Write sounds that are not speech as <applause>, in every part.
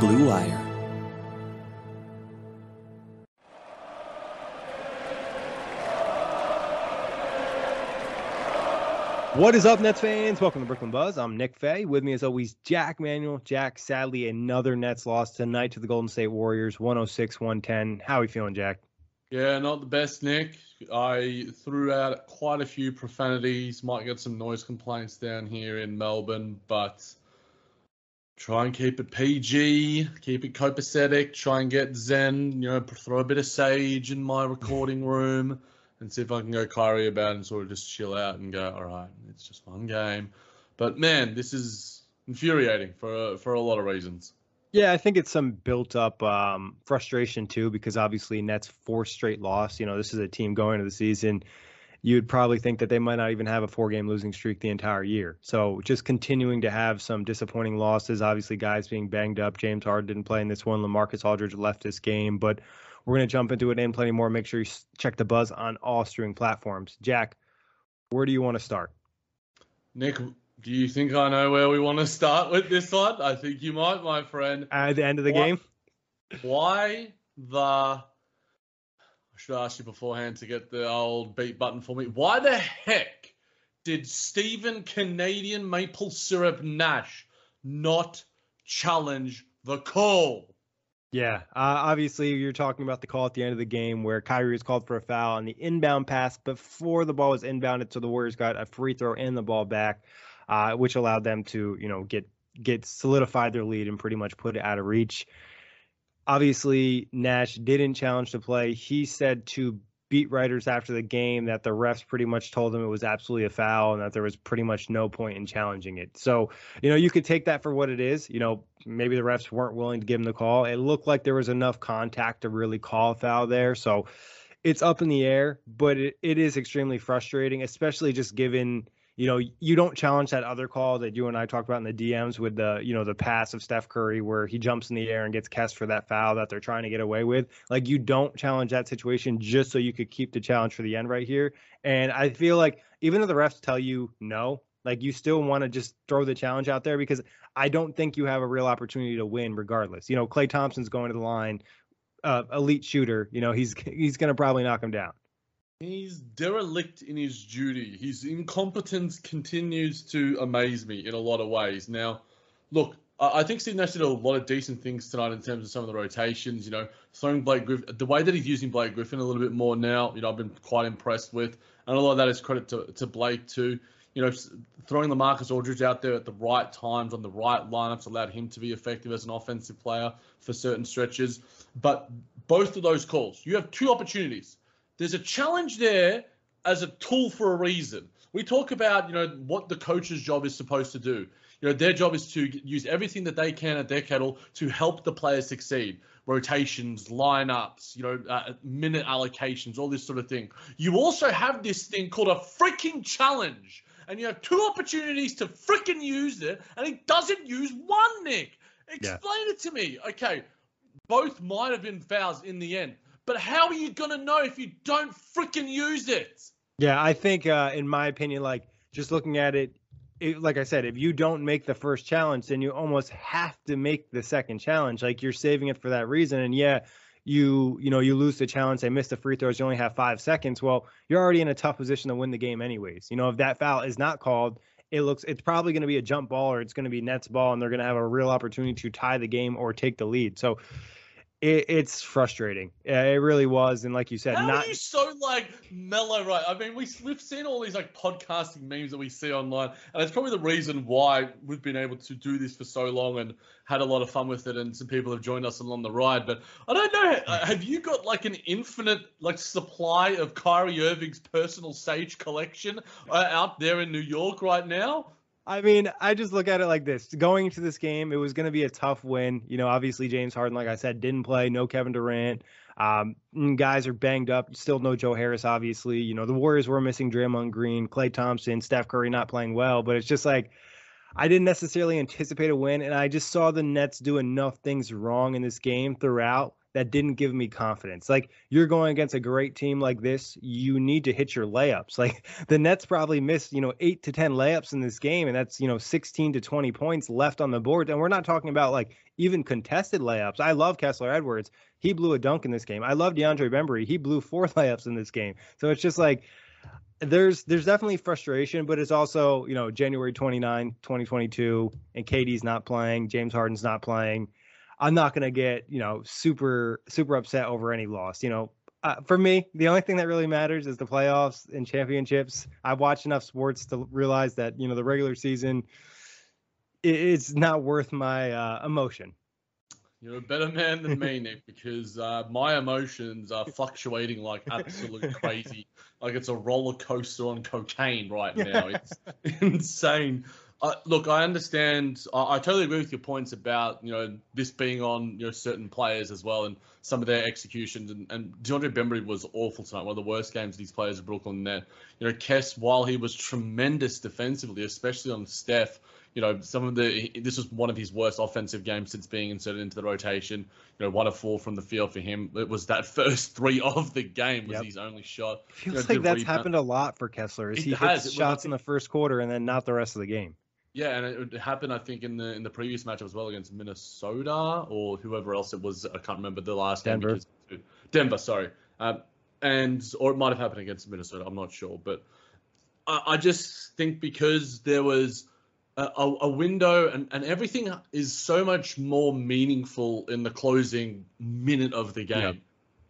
Blue Wire. What is up, Nets fans? Welcome to Brooklyn Buzz. I'm Nick Fay. With me, as always, Jack Manuel. Jack, sadly, another Nets loss tonight to the Golden State Warriors, 106 110. How are you feeling, Jack? Yeah, not the best, Nick. I threw out quite a few profanities. Might get some noise complaints down here in Melbourne, but try and keep it PG, keep it copacetic, try and get Zen, you know, throw a bit of sage in my recording <laughs> room and see if I can go Kyrie about and sort of just chill out and go, all right, it's just one game. But man, this is infuriating for for a lot of reasons. Yeah, I think it's some built up um, frustration too, because obviously Nets four straight loss. You know, this is a team going into the season you'd probably think that they might not even have a four game losing streak the entire year. So just continuing to have some disappointing losses. Obviously, guys being banged up. James Harden didn't play in this one. Lamarcus Aldridge left this game, but we're going to jump into it and plenty more. Make sure you check the buzz on all streaming platforms. Jack, where do you want to start? Nick, do you think I know where we want to start with this one? I think you might, my friend. At the end of the game? Why the should ask you beforehand to get the old beat button for me. Why the heck did Stephen Canadian Maple Syrup Nash not challenge the call? Yeah, uh, obviously you're talking about the call at the end of the game where Kyrie was called for a foul on the inbound pass before the ball was inbounded, so the Warriors got a free throw and the ball back, uh, which allowed them to you know get get solidified their lead and pretty much put it out of reach. Obviously, Nash didn't challenge to play. He said to beat writers after the game that the refs pretty much told him it was absolutely a foul and that there was pretty much no point in challenging it. So, you know, you could take that for what it is. You know, maybe the refs weren't willing to give him the call. It looked like there was enough contact to really call a foul there. So it's up in the air, but it, it is extremely frustrating, especially just given you know, you don't challenge that other call that you and I talked about in the DMs with the, you know, the pass of Steph Curry where he jumps in the air and gets cast for that foul that they're trying to get away with. Like you don't challenge that situation just so you could keep the challenge for the end right here. And I feel like even though the refs tell you no, like you still want to just throw the challenge out there because I don't think you have a real opportunity to win regardless. You know, Klay Thompson's going to the line, uh, elite shooter. You know, he's he's going to probably knock him down. He's derelict in his duty. His incompetence continues to amaze me in a lot of ways. Now, look, I think Steve Nash did a lot of decent things tonight in terms of some of the rotations. You know, throwing Blake Griffin, the way that he's using Blake Griffin a little bit more now. You know, I've been quite impressed with, and a lot of that is credit to, to Blake too. You know, throwing the Lamarcus Aldridge out there at the right times on the right lineups allowed him to be effective as an offensive player for certain stretches. But both of those calls, you have two opportunities there's a challenge there as a tool for a reason. We talk about, you know, what the coach's job is supposed to do. You know, their job is to use everything that they can at their kettle to help the players succeed. Rotations, lineups, you know, uh, minute allocations, all this sort of thing. You also have this thing called a freaking challenge, and you have two opportunities to freaking use it, and he doesn't use one. Nick, explain yeah. it to me. Okay, both might have been fouls in the end. But how are you going to know if you don't freaking use it? Yeah, I think, uh, in my opinion, like just looking at it, it, like I said, if you don't make the first challenge, then you almost have to make the second challenge. Like you're saving it for that reason. And yeah, you you know you lose the challenge, they miss the free throws, you only have five seconds. Well, you're already in a tough position to win the game anyways. You know if that foul is not called it looks it's probably going to be a jump ball or it's going to be Nets ball, and they're going to have a real opportunity to tie the game or take the lead. So it, it's frustrating. It really was, and like you said, How not are you so like mellow, right? I mean, we we've seen all these like podcasting memes that we see online, and it's probably the reason why we've been able to do this for so long and had a lot of fun with it, and some people have joined us along the ride. But I don't know, have you got like an infinite like supply of Kyrie Irving's personal Sage collection uh, out there in New York right now? I mean, I just look at it like this. Going into this game, it was going to be a tough win. You know, obviously James Harden, like I said, didn't play. No Kevin Durant. Um, guys are banged up. Still no Joe Harris, obviously. You know, the Warriors were missing Draymond Green, Klay Thompson, Steph Curry not playing well. But it's just like I didn't necessarily anticipate a win, and I just saw the Nets do enough things wrong in this game throughout that didn't give me confidence. Like you're going against a great team like this, you need to hit your layups. <laughs> Like the Nets probably missed, you know, 8 to 10 layups in this game and that's, you know, 16 to 20 points left on the board. And we're not talking about like even contested layups. I love Kessler Edwards. He blew a dunk in this game. I love DeAndre Bembry. He blew four <laughs> layups in this game. So it's just like there's there's definitely frustration, but it's also, you know, January 29, 2022 and KD's not playing, James Harden's not playing I'm not going to get, you know, super, super upset over any loss. You know, uh, for me, the only thing that really matters is the playoffs and championships. I've watched enough sports to realize that, you know, the regular season it's not worth my uh, emotion. You're a better man than me, Nick, because uh, my emotions are fluctuating like absolute <laughs> crazy. Like it's a roller coaster on cocaine right <laughs> now. It's insane. Uh, look, I understand. I, I, totally agree with your points about you know this being on you know certain players as well and some of their executions. And, and DeAndre Bembry was awful tonight. One of the worst games these players of Brooklyn net. You know, Kess, while he was tremendous defensively, especially on Steph, you know, some of the this was one of his worst offensive games since being inserted into the rotation. You know, one of four from the field for him. It was that <laughs> first three of the game was yep. his only shot. Feels you know, like that's rebound. happened a lot for Kessler. Is he has. hits shots in the first quarter and then not the rest of the game. Yeah, and it happened, I think, in the in the previous match as well against Minnesota or whoever else it was. I can't remember the last Denver. game. Because, Denver, sorry. Um, and or it might have happened against Minnesota. I'm not sure, but I, I just think because there was a, a, window and, and everything is so much more meaningful in the closing minute of the game.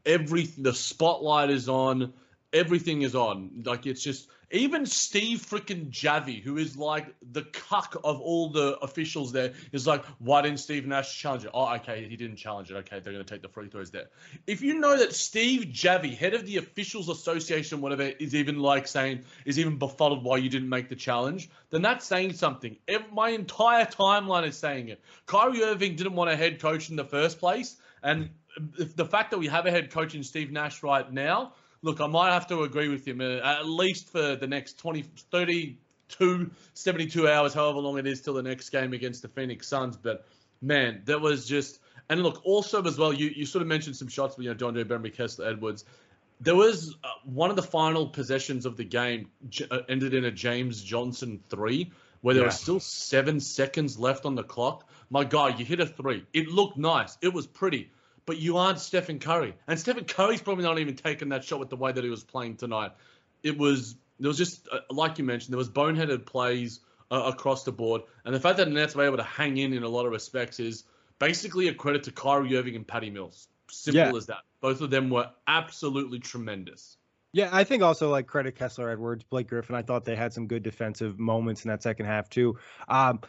Yeah. Every the spotlight is on. Everything is on. Like it's just even Steve freaking Javie, who is like the cuck of all the officials there, is like, why didn't Steve Nash challenge it? Oh, okay, he didn't challenge it. Okay, they're going to take the free throws there. If you know that Steve Javie, head of the Officials Association, whatever, is even like saying, is even befuddled why you didn't make the challenge, then that's saying something. My entire timeline is saying it. Kyrie Irving didn't want a head coach in the first place. And the fact that we have a head coach in Steve Nash right now, look, I might have to agree with him uh, at least for the next 20, 32, 72 hours, however long it is till the next game against the Phoenix Suns. But man, that was just. And look, also as well, you, you sort of mentioned some shots, with you know, John Joe Bembry, Kessler Edwards. There was uh, one of the final possessions of the game uh, ended in a James Johnson three, where there yeah. was still seven seconds left on the clock. My God, you hit a three. It looked nice. It was pretty but you aren't Stephen Curry. And Stephen Curry's probably not even taking that shot with the way that he was playing tonight. It was there was just uh, like you mentioned, there was boneheaded plays uh, across the board, and the fact that the Nets were able to hang in in a lot of respects is basically a credit to Kyrie Irving and Patty Mills. Simple yeah. as that. Both of them were absolutely tremendous. Yeah, I think also like credit Kessler Edwards, Blake Griffin. I thought they had some good defensive moments in that second half too. Um,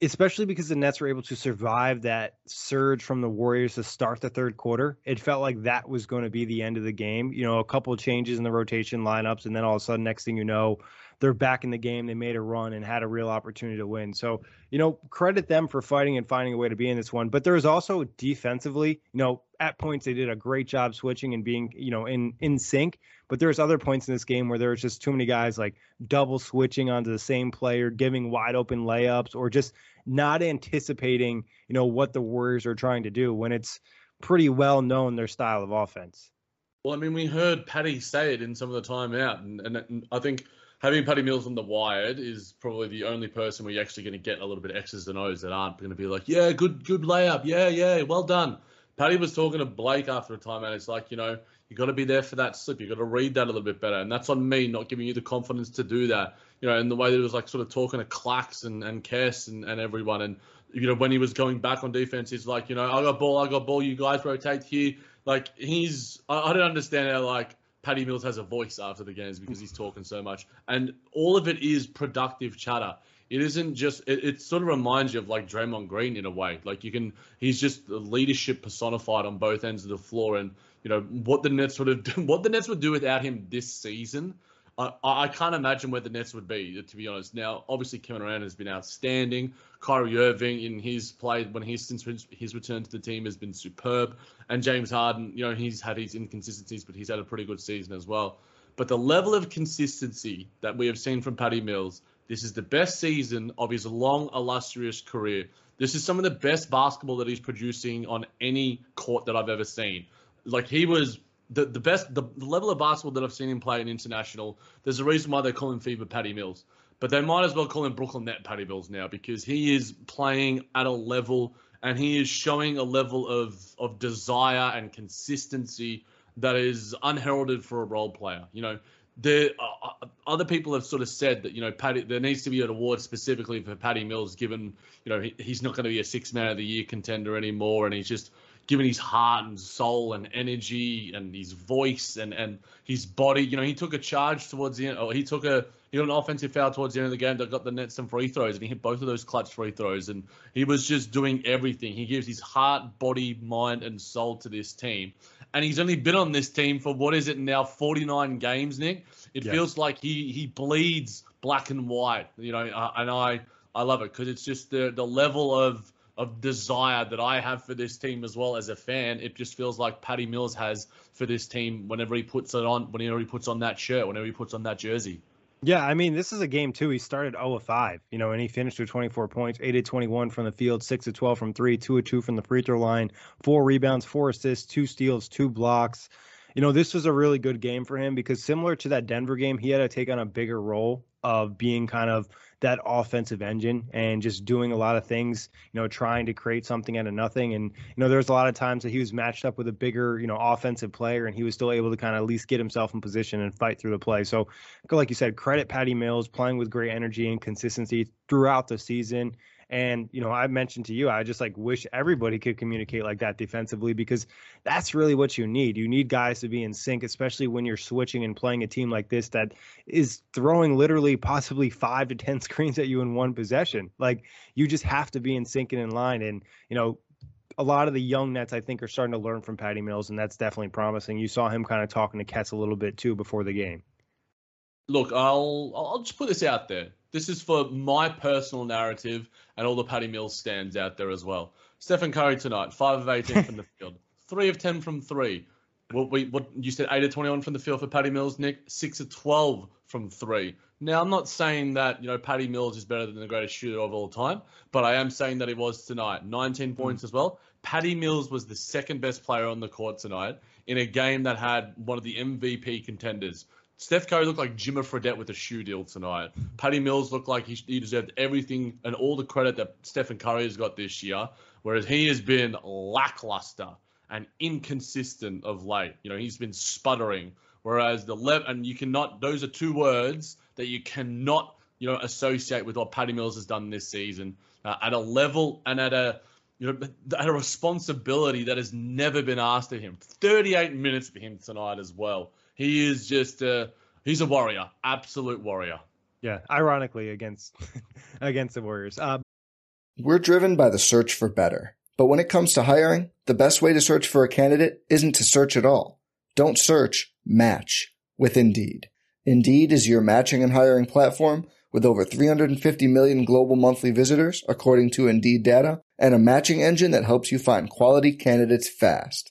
especially because the Nets were able to survive that surge from the Warriors to start the third quarter. It felt like that was going to be the end of the game. You know, a couple changes in the rotation lineups, and then all of a sudden, next thing you know, they're back in the game. They made a run and had a real opportunity to win. So, you know, credit them for fighting and finding a way to be in this one. But there was also defensively, you know, at points they did a great job switching and being, you know, in in sync. But there's other points in this game where there was just too many guys like double switching onto the same player, giving wide open layups, or just not anticipating, you know, what the Warriors are trying to do when it's pretty well known their style of offense. Well, I mean, we heard Patty say it in some of the timeout and, and, I think having Patty Mills on the Wired is probably the only person where you're actually going to get a little bit X's and O's that aren't going to be like, yeah, good, good layup, yeah, yeah, well done. Patty was talking to Blake after a time, and it's like, you know, You got to be there for that slip. You got to read that a little bit better, and that's on me not giving you the confidence to do that. You know, and the way that he was like sort of talking to Clax and and Kess and, and everyone, and you know when he was going back on defense, he's like, you know, I got ball, I got ball. You guys rotate here. Like he's, I, I don't understand how like Patty Mills has a voice after the games because he's talking so much, and all of it is productive chatter. It isn't just. It, it, sort of reminds you of like Draymond Green in a way. Like you can, he's just the leadership personified on both ends of the floor, and you know what the Nets would <laughs> have, what the Nets would do without him this season. I, I can't imagine where the Nets would be, to be honest. Now, obviously, Kevin Durant has been outstanding. Kyrie Irving in his play when he's since his return to the team has been superb, and James Harden, you know, he's had his inconsistencies, but he's had a pretty good season as well. But the level of consistency that we have seen from Patty Mills, this is the best season of his long, illustrious career. This is some of the best basketball that he's producing on any court that I've ever seen. Like he was the, the best the, the, level of basketball that I've seen him play in international. There's a reason why they call him Fever Patty Mills, but they might as well call him Brooklyn Net Patty Mills now because he is playing at a level and he is showing a level of of desire and consistency that is unheralded for a role player. You know, there uh, uh, other people have sort of said that you know Patty there needs to be an award specifically for Patty Mills, given you know he, he's not going to be a six man of the year contender anymore, and he's just given his heart and soul and energy and his voice and, and his body. You know, he took a charge towards the end. Or he took a he got an offensive foul towards the end of the game that got the Nets some free throws, and he hit both of those clutch free throws. And he was just doing everything. He gives his heart, body, mind, and soul to this team. And he's only been on this team for what is it now, 49 games, Nick? It yes. feels like he he bleeds black and white. You know, uh, and I I love it because it's just the the level of of desire that I have for this team as well as a fan. It just feels like Patty Mills has for this team whenever he puts it on, whenever he puts on that shirt, whenever he puts on that jersey. Yeah, I mean, this is a game too. He started 0 of 5, you know, and he finished with 24 points, 8 of 21 from the field, 6 of 12 from 3, 2 of 2 from the free throw line, 4 rebounds, 4 assists, 2 steals, 2 blocks. You know, this was a really good game for him because similar to that Denver game, he had to take on a bigger role of being kind of that offensive engine and just doing a lot of things, you know, trying to create something out of nothing. And, you know, there's a lot of times that he was matched up with a bigger, you know, offensive player and he was still able to kind of at least get himself in position and fight through the play. So, like you said, credit Patty Mills playing with great energy and consistency throughout the season. And, you know, I mentioned to you, I just like wish everybody could communicate like that defensively because that's really what you need. You need guys to be in sync, especially when you're switching and playing a team like this that is throwing literally possibly five to 10 <laughs> screens at you in one possession. Like you just have to be in sync and in line. And, you know, a lot of the young Nets, I think, are starting to learn from Patty Mills, and that's definitely promising. You saw him kind of talking to Kess a little bit too before the game. Look, I'll I'll just put this out there. This is for my personal narrative and all the Patty Mills stands out there as well. Stephen Curry tonight, five of eighteen from the <laughs> field, three of ten from three. What we what you said, eight of twenty-one from the field for Patty Mills, Nick, six of twelve from three. Now I'm not saying that you know Patty Mills is better than the greatest shooter of all time, but I am saying that he was tonight. 19 hmm. points mm. as well. Patty Mills was the second best player on the court tonight in a game that had one of the MVP contenders. Steph Curry looked like Jimmer Fredette with a shoe deal tonight. Patty Mills looked like he, he deserved everything and all the credit that Stephen Curry has got this year, whereas he has been lackluster and inconsistent of late. You know, he's been sputtering. Whereas the left, and you cannot; those are two words that you cannot, you know, associate with what Patty Mills has done this season uh, at a level and at a you know, at a responsibility that has never been asked of him. 38 minutes for him tonight as well. He is just a he's a warrior, absolute warrior. Yeah, ironically against <laughs> against the Warriors. Uh, We're driven by the search for better, but when it comes to hiring, the best way to search for a candidate isn't to search at all. Don't search, match with Indeed. Indeed is your matching and hiring platform with over 350 million global monthly visitors, according to Indeed data, and a matching engine that helps you find quality candidates fast.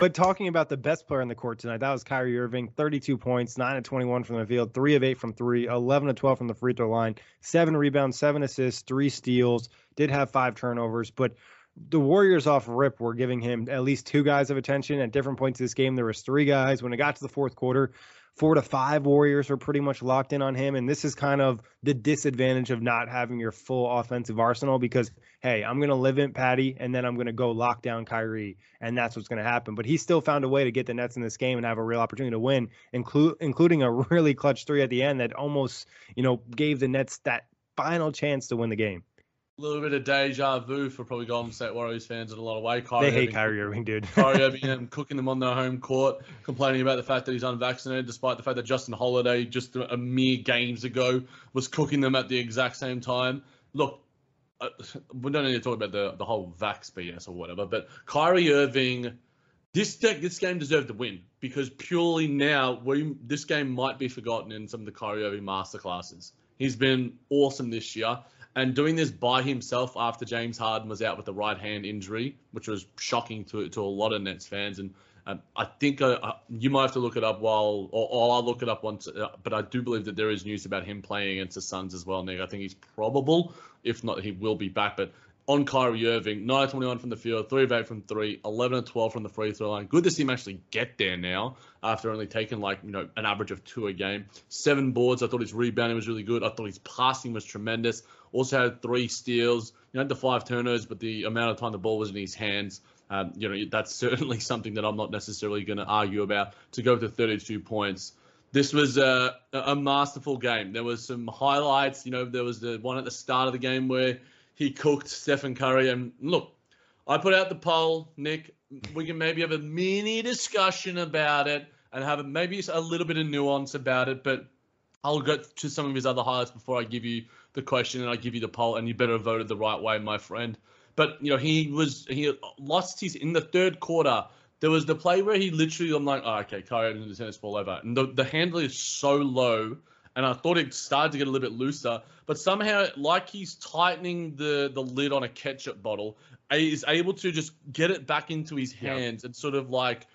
But talking about the best player on the court tonight, that was Kyrie Irving, 32 points, 9 of 21 from the field, 3 of 8 from 3, 11 of 12 from the free throw line, 7 rebounds, 7 assists, 3 steals, did have 5 turnovers, but the Warriors off rip were giving him at least two guys of attention at different points of this game. There was three guys. When it got to the fourth quarter, four to five Warriors are pretty much locked in on him. And this is kind of the disadvantage of not having your full offensive arsenal because, hey, I'm going to live in Patty and then I'm going to go lock down Kyrie. And that's what's going to happen. But he still found a way to get the Nets in this game and have a real opportunity to win, include, including a really clutch three at the end that almost, you know, gave the Nets that final chance to win the game. A little bit of deja vu for probably Golden State Warriors fans in a lot of ways. Kyrie they hate Irving, Kyrie Irving, dude. Kyrie <laughs> Irving um, cooking them on their home court, complaining about the fact that he's unvaccinated, despite the fact that Justin Holiday just a, a mere games ago was cooking them at the exact same time. Look, uh, we don't need to talk about the the whole vax BS or whatever, but Kyrie Irving, this this game deserved to win because purely now we this game might be forgotten in some of the Kyrie Irving masterclasses. He's been awesome this year. And doing this by himself after James Harden was out with a right hand injury, which was shocking to to a lot of Nets fans. And um, I think uh, uh, you might have to look it up while, or, or I'll look it up once. Uh, but I do believe that there is news about him playing against the Suns as well, Nick. I think he's probable. If not, he will be back. But on Kyrie Irving, 9 21 from the field, 3 of 8 from 3, 11 of 12 from the free throw line. Good to see him actually get there now after only taking like, you know, an average of two a game. Seven boards. I thought his rebounding was really good. I thought his passing was tremendous. Also had three steals. You know, the five turnovers, but the amount of time the ball was in his hands, um, you know, that's <laughs> certainly something that I'm not necessarily going to argue about. To go to 32 points, this was a, a masterful game. There was some highlights. You know, there was the one at the start of the game where he cooked Stephen Curry. And look, I put out the poll, Nick. We can maybe have a mini discussion about it and have maybe a little bit of nuance about it, but I'll get to some of his other highlights before I give you the question and I give you the poll, and you better have voted the right way, my friend. But you know, he was he lost his in the third quarter. There was the play where he literally, I'm like, oh, okay, Kyrie didn't tennis ball over, and the the handle is so low, and I thought it started to get a little bit looser, but somehow, like he's tightening the the lid on a ketchup bottle, is able to just get it back into his hands and sort of like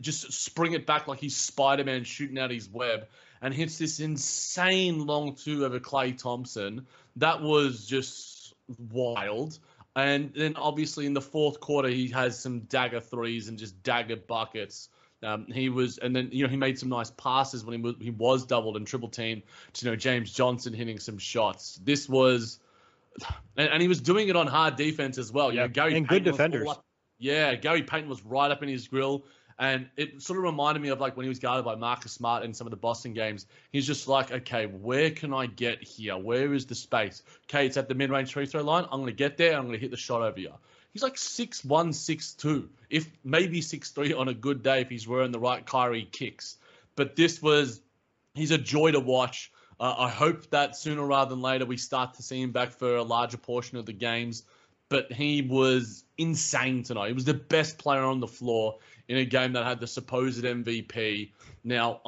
just spring it back like he's Spider Man shooting out his web and hits this insane long two over Klay Thompson. That was just wild. And then obviously in the fourth quarter, he has some dagger threes and just dagger buckets. Um, he was, and then you know he made some nice passes when he was he was doubled and triple teamed to you know James Johnson hitting some shots. This was, and, and he was doing it on hard defense as well. You Yeah, know, Gary and Payton good defenders. up- yeah, Gary Payton was right up in his grill. And it sort of reminded me of like when he was guarded by Marcus Smart in some of the Boston games. He's just like, okay, where can I get here? Where is the space? Okay, it's at the mid range free throw line. I'm going to get there. I'm going to hit the shot over here. He's like six one, six two, if maybe six three on a good day if he's wearing the right Kyrie kicks. But this was, he's a joy to watch. Uh, I hope that sooner rather than later we start to see him back for a larger portion of the games. But he was insane tonight. He was the best player on the floor in a game that had the supposed MVP. Now,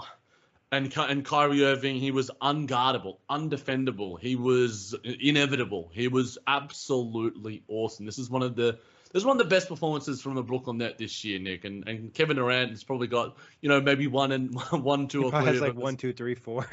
and and Kyrie Irving, he was unguardable, undefendable. He was inevitable. He was absolutely awesome. This is one of the this is one of the best performances from a Brooklyn net this year, Nick. And and Kevin Durant has probably got you know maybe one and <laughs> one, two, or three. has like one, two, three, four.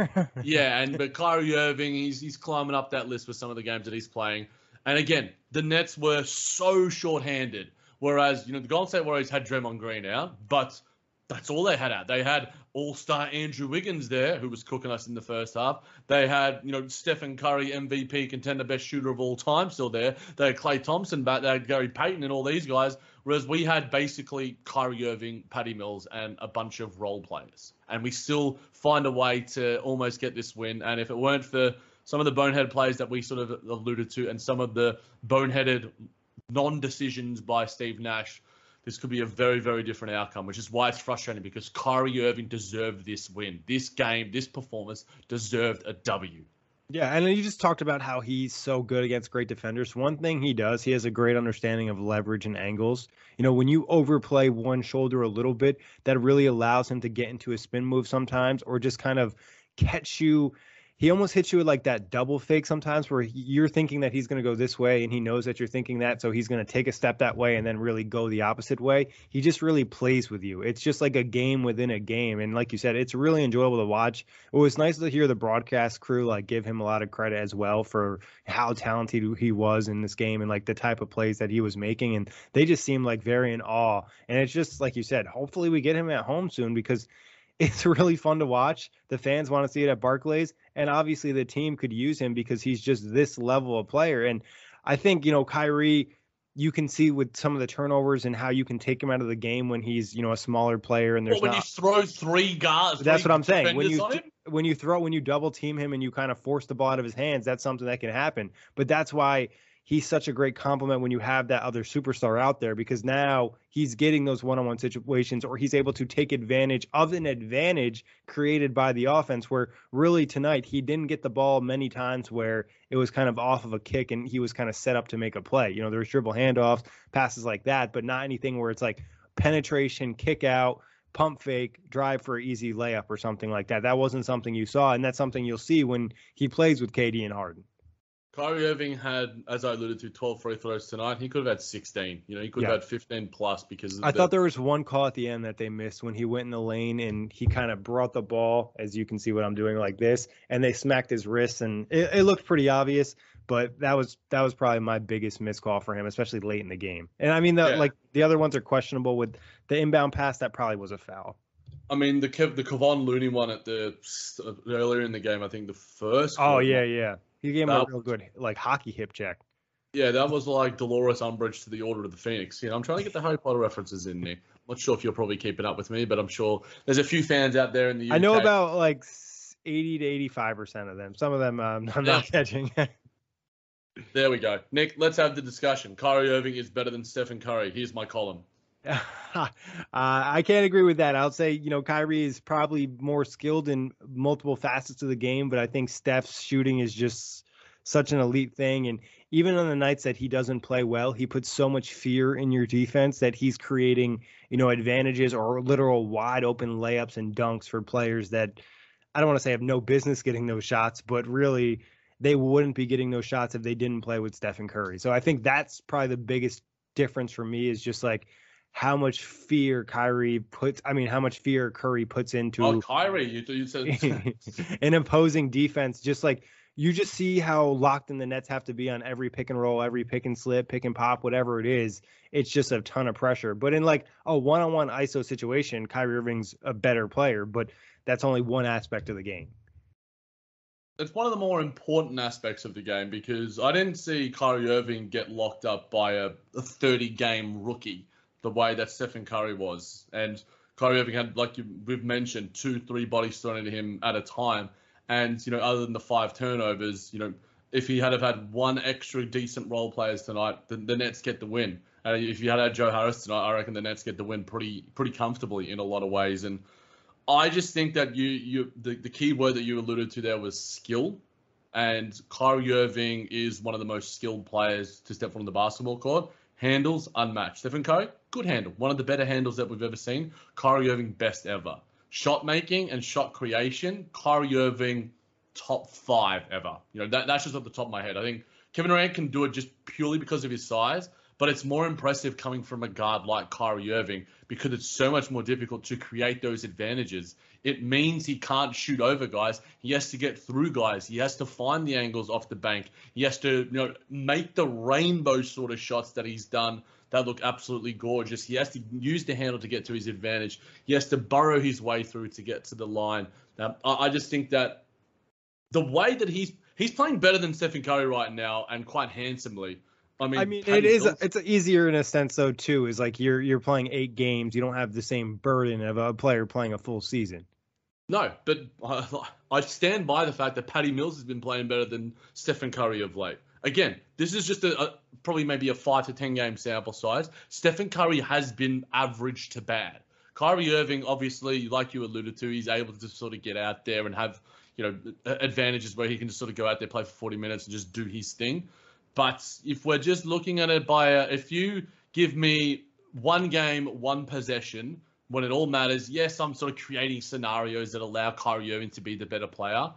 Yeah, and <laughs> but Kyrie Irving, he's he's climbing up that list with some of the games that he's playing. And again, the Nets were so short-handed, whereas you know the Golden State Warriors had Draymond Green out, but that's all they had out. They had All-Star Andrew Wiggins there, who was cooking us in the first half. They had you know Stephen Curry, MVP contender, best shooter of all time, still there. They had Klay Thompson back. They had Gary Payton and all these guys. Whereas we had basically Kyrie Irving, Patty Mills, and a bunch of role players, and we still find a way to almost get this win. And if it weren't for some of the bonehead plays that we sort of alluded to, and some of the boneheaded non-decisions by Steve Nash, this could be a very, very different outcome, which is why it's frustrating because Kyrie Irving deserved this win. This game, this performance deserved a W. Yeah, and you just talked about how he's so good against great defenders. One thing he does, he has a great understanding of leverage and angles. You know, when you overplay one shoulder a little bit, that really allows him to get into a spin move sometimes or just kind of catch you he almost hits you with like that double fake sometimes where you're thinking that he's going to go this way and he knows that you're thinking that so he's going to take a step that way and then really go the opposite way. He just really plays with you. It's just like a game within a game. And like you said it's really enjoyable to watch. It was nice to hear the broadcast crew like give him a lot of credit as well for how talented he was in this game and like the type of plays that he was making. And they just seemed like very in awe. And it's just like you said hopefully we get him at home soon because it's really fun to watch. The fans want to see it at Barclays, and obviously the team could use him because he's just this level of player. And I think you know Kyrie, you can see with some of the turnovers and how you can take him out of the game when he's you know a smaller player and there's well, when not. you throw three guys. That's three what I'm saying. When you defenders on him? when you throw when you double team him and you kind of force the ball out of his hands, that's something that can happen. But that's why he's such a great compliment when you have that other superstar out there because now he's getting those one-on-one situations or he's able to take advantage of an advantage created by the offense where really tonight he didn't get the ball many times where it was kind of off of a kick and he was kind of set up to make a play. You know, there was dribble handoffs, passes like that, but not anything where it's like penetration, kick out, pump fake, drive for an easy layup or something like that. That wasn't something you saw, and that's something you'll see when he plays with KD and Harden. Kyrie Irving had, as I alluded to, 12 free throws tonight. He could have had 16. You know, he could Yeah. have had 15 plus because of I the- thought there was one call at the end that they missed when he went in the lane and he kind of brought the ball, as you can see what I'm doing like this, and they smacked his wrist and it, it looked pretty obvious. But that was that was probably my biggest missed call for him, especially late in the game. And I mean, the Yeah. like the other ones are questionable. With the inbound pass, that probably was a foul. I mean, the Kev, the Kevon Looney one at the earlier in the game. I think the first. Oh yeah, yeah. He gave him a real good like hockey hip check. Yeah, that was like Dolores Umbridge to the Order of the Phoenix. You know, I'm trying to get the Harry Potter references in there. I'm not sure if you're probably keeping up with me, but I'm sure there's a few fans out there in the UK. I know about like 80 to 85 percent of them. Some of them um, <laughs> I'm not catching. <laughs> There we go. Nick, let's have the discussion. Kyrie Irving is better than Stephen Curry. Here's my column. <laughs> uh, I can't agree with that. I'll say, you know, Kyrie is probably more skilled in multiple facets of the game, but I think Steph's shooting is just such an elite thing. And even on the nights that he doesn't play well, he puts so much fear in your defense that he's creating, you know, advantages or literal wide open layups and dunks for players that I don't want to say have no business getting those shots, but really they wouldn't be getting those shots if they didn't play with Stephen Curry. So I think that's probably the biggest difference for me is just like how much fear Kyrie puts. I mean, how much fear Curry puts into Oh, Kyrie, you, you said <laughs> <laughs> an opposing defense. Just like you just see how locked in the Nets have to be on every pick and roll, every pick and slip, pick and pop, whatever it is. It's just a ton of pressure. But in like a one-on-one ISO situation, Kyrie Irving's a better player, but that's only one aspect of the game. it's one of the more important aspects of the game because I didn't see Kyrie Irving get locked up by a 30 game rookie the way that Stephen Curry was. And Kyrie Irving had, like you, we've mentioned, two, three bodies thrown into him at a time. And, you know, other than the five turnovers, you know, if he had have had one extra decent role players tonight, the, the Nets get the win. Uh, if you had had Joe Harris tonight, I reckon the Nets get the win pretty pretty comfortably in a lot of ways. And I just think that you you the, the key word that you alluded to there was skill. And Kyrie Irving is one of the most skilled players to step on the basketball court. Handles unmatched. Stephen Curry, good handle. One of the better handles that we've ever seen. Kyrie Irving, best ever. Shot making and shot creation, Kyrie Irving, top five ever. You know, that, that's just off the top of my head. I think Kevin Durant can do it just purely because of his size, but it's more impressive coming from a guard like Kyrie Irving because it's so much more difficult to create those advantages. It means he can't shoot over guys. He has to get through guys. He has to find the angles off the bank. He has to, you know, make the rainbow sort of shots that he's done that look absolutely gorgeous. He has to use the handle to get to his advantage. He has to burrow his way through to get to the line. Um, I, I just think that the way that he's he's playing better than Stephen Curry right now and quite handsomely. I mean, I mean, Patty it is. Mills- It's easier in a sense, though. Too is like you're you're playing eight games. You don't have the same burden of a player playing a full season. No, but I, I stand by the fact that Patty Mills has been playing better than Stephen Curry of late. Again, this is just a, a probably maybe a five to ten game sample size. Stephen Curry has been average to bad. Kyrie Irving, obviously, like you alluded to, he's able to sort of get out there and have you know advantages where he can just sort of go out there, play for 40 minutes, and just do his thing. But if we're just looking at it by a, if you give me one game, one possession, when it all matters, yes, I'm sort of creating scenarios that allow Kyrie Irving to be the better player.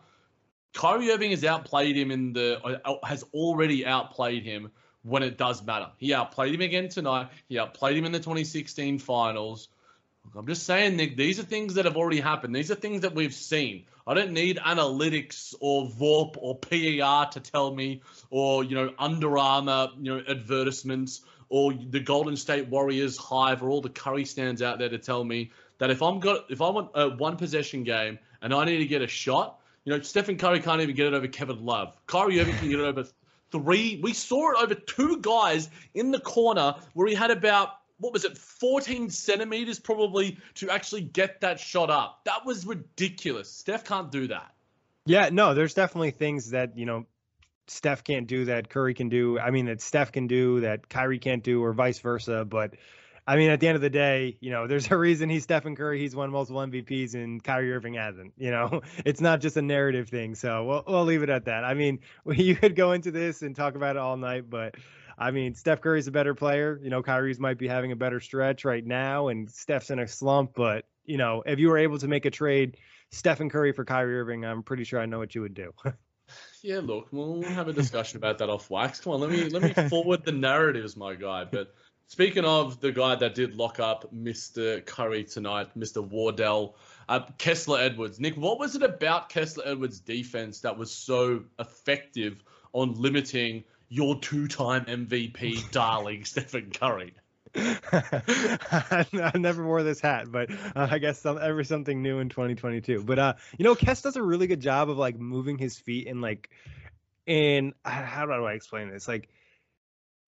Kyrie Irving has outplayed him in the uh, has already outplayed him when it does matter. He outplayed him again tonight. He outplayed him in the 2016 finals. I'm just saying, Nick, these are things that have already happened. These are things that we've seen. I don't need analytics or VORP or PER to tell me, or you know, Under Armour, you know, advertisements, or the Golden State Warriors hive, or all the Curry stands out there to tell me that if I'm got if I want a one possession game and I need to get a shot, you know, Stephen Curry can't even get it over Kevin Love. Kyrie Irving can get it over three. We saw it over two guys in the corner where he had about what was it, 14 centimeters probably to actually get that shot up. That was ridiculous. Steph can't do that. Yeah, no, there's definitely things that you know Steph can't do that Curry can do. I mean, that Steph can do that Kyrie can't do, or vice versa. But I mean, at the end of the day, you know, there's a reason he's Stephen Curry. He's won multiple MVPs, and Kyrie Irving hasn't. You know, <laughs> it's not just a narrative thing. So we'll we'll leave it at that. I mean, <laughs> you could go into this and talk about it all night, but. I mean, Steph Curry's a better player. You know, Kyrie's might be having a better stretch right now, and Steph's in a slump. But you know, if you were able to make a trade, Stephen Curry for Kyrie Irving, I'm pretty sure I know what you would do. <laughs> Yeah, look, we'll have a discussion about that off wax. Come on, let me let me forward the narratives, my guy. But speaking of the guy that did lock up Mr. Curry tonight, Mr. Wardell, uh, Kessler Edwards. Nick, what was it about Kessler Edwards' defense that was so effective on limiting your two-time MVP <laughs> darling Stephen Curry? <laughs> I never wore this hat, but uh, I guess some, ever something new in 2022. But uh, you know, Kess does a really good job of like moving his feet and like, in how do I explain this? Like,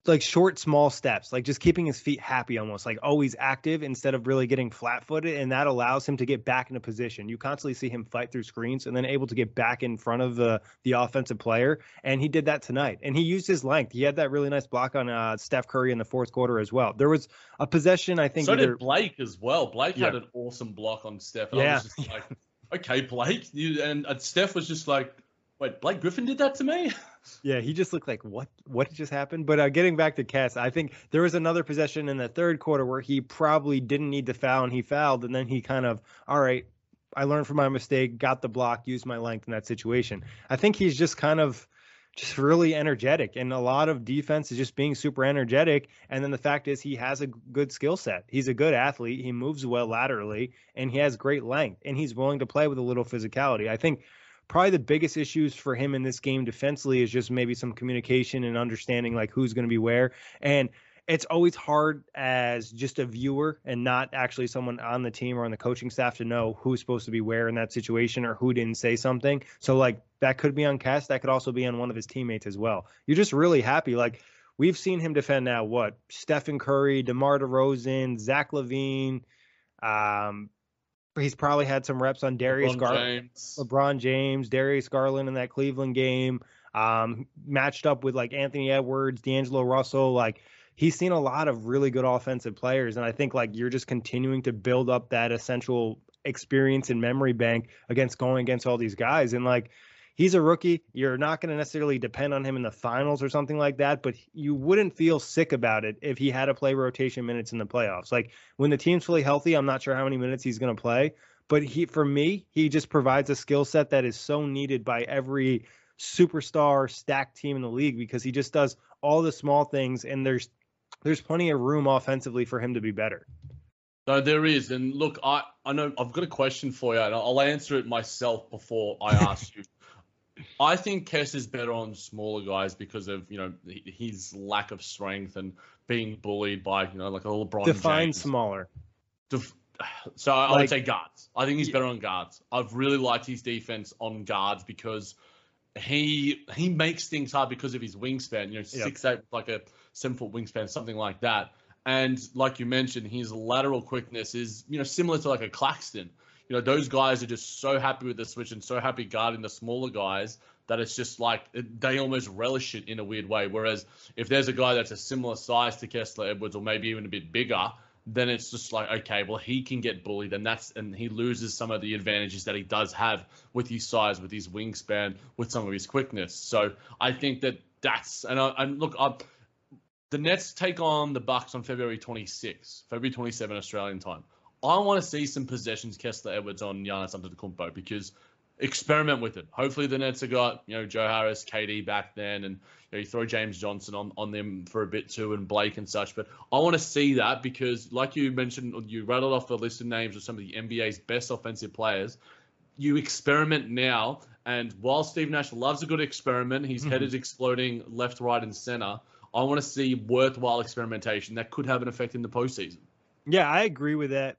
like short, small steps, like just keeping his feet happy, almost like always active instead of really getting flat-footed, and that allows him to get back into position. You constantly see him fight through screens and then able to get back in front of the the offensive player, and he did that tonight. And he used his length. He had that really nice block on uh, Steph Curry in the fourth quarter as well. There was a possession, I think. so either, did Blake as well. Blake had an awesome block on Steph. And I Yeah. was just like, <laughs> okay, Blake. You, and uh, Steph was just like, wait, Blake Griffin did that to me? <laughs> Yeah, he just looked like what what just happened. But uh, getting back to Cass, I think there was another possession in the third quarter where he probably didn't need to foul and he fouled, and then he kind of all right. I learned from my mistake, got the block, used my length in that situation. I think he's just kind of just really energetic, and a lot of defense is just being super energetic. And then the fact is, he has a good skill set. He's a good athlete. He moves well laterally, and he has great length, and he's willing to play with a little physicality. I think probably the biggest issues for him in this game defensively is just maybe some communication and understanding like who's going to be where. And it's always hard as just a viewer and not actually someone on the team or on the coaching staff to know who's supposed to be where in that situation or who didn't say something. So like that could be on Cass, that could also be on one of his teammates as well. You're just really happy. Like we've seen him defend now what Stephen Curry, DeMar DeRozan, Zach LaVine. Um, he's probably had some reps on Darius LeBron Garland. James. LeBron James, Darius Garland in that Cleveland game, um, matched up with like Anthony Edwards, D'Angelo Russell. Like he's seen a lot of really good offensive players, and I think like you're just continuing to build up that essential experience and memory bank against going against all these guys. And like he's a rookie, you're not going to necessarily depend on him in the finals or something like that, but you wouldn't feel sick about it if he had to play rotation minutes in the playoffs. Like when the team's fully healthy, I'm not sure how many minutes he's going to play but he for me he just provides a skill set that is so needed by every superstar stacked team in the league because he just does all the small things and there's there's plenty of room offensively for him to be better No, there is. And look, I, I know I've got a question for you, and I'll answer it myself before I <laughs> ask you. I think Kess is better on smaller guys because of you know his lack of strength and being bullied by you know like a LeBron define James. smaller Def- so I Like- would say guards. I think he's better on guards. I've really liked his defense on guards because he he makes things hard because of his wingspan. You know, Yep. six eight like a seven foot wingspan, something like that. And like you mentioned, his lateral quickness is, you know, similar to like a Claxton. You know, those guys are just so happy with the switch and so happy guarding the smaller guys that it's just like they almost relish it in a weird way. Whereas if there's a guy that's a similar size to Kessler Edwards or maybe even a bit bigger, then it's just like okay, well he can get bullied, and that's and he loses some of the advantages that he does have with his size, with his wingspan, with some of his quickness. So I think that that's and I, and look, I, the Nets take on the Bucks on February 26, February 27 Australian time. I want to see some possessions Kessler Edwards on Giannis Antetokounmpo because experiment with it. Hopefully the Nets have got you know Joe Harris, KD back then, and you, know, you throw James Johnson on, on them for a bit too, and Blake and such. But I want to see that because, like you mentioned, you rattled off the list of names of some of the NBA's best offensive players. You experiment now, and while Steve Nash loves a good experiment, his mm-hmm. head is exploding left, right, and center. I want to see worthwhile experimentation that could have an effect in the postseason. Yeah, I agree with that.